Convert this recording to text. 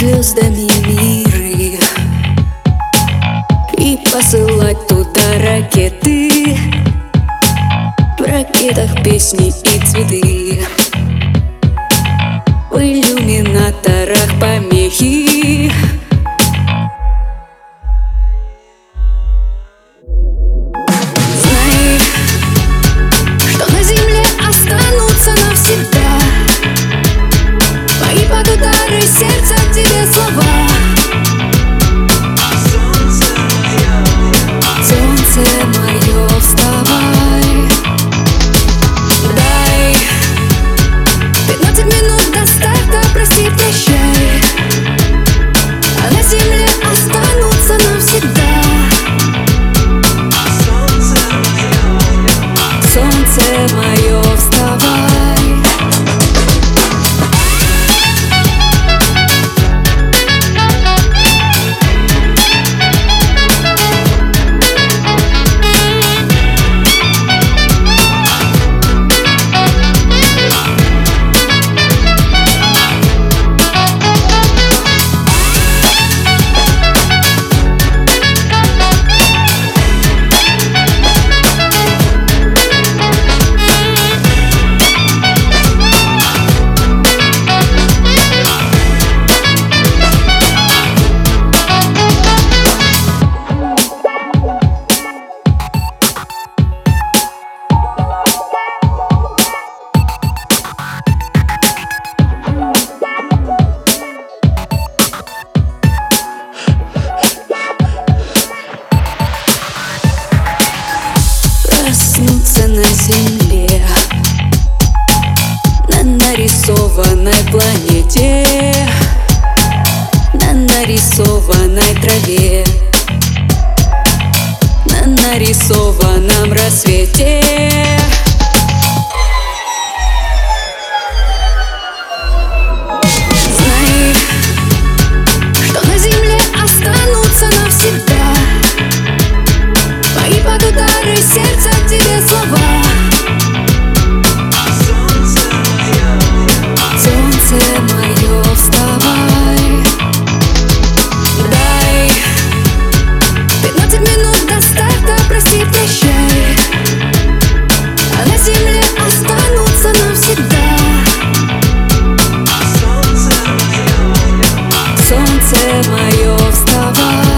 звездами миры И посылать туда ракеты. В ракетах песни и цветы. В иллюминаторах памяти проснуться на земле На нарисованной планете На нарисованной траве На нарисованном рассвете сердце мое вставай.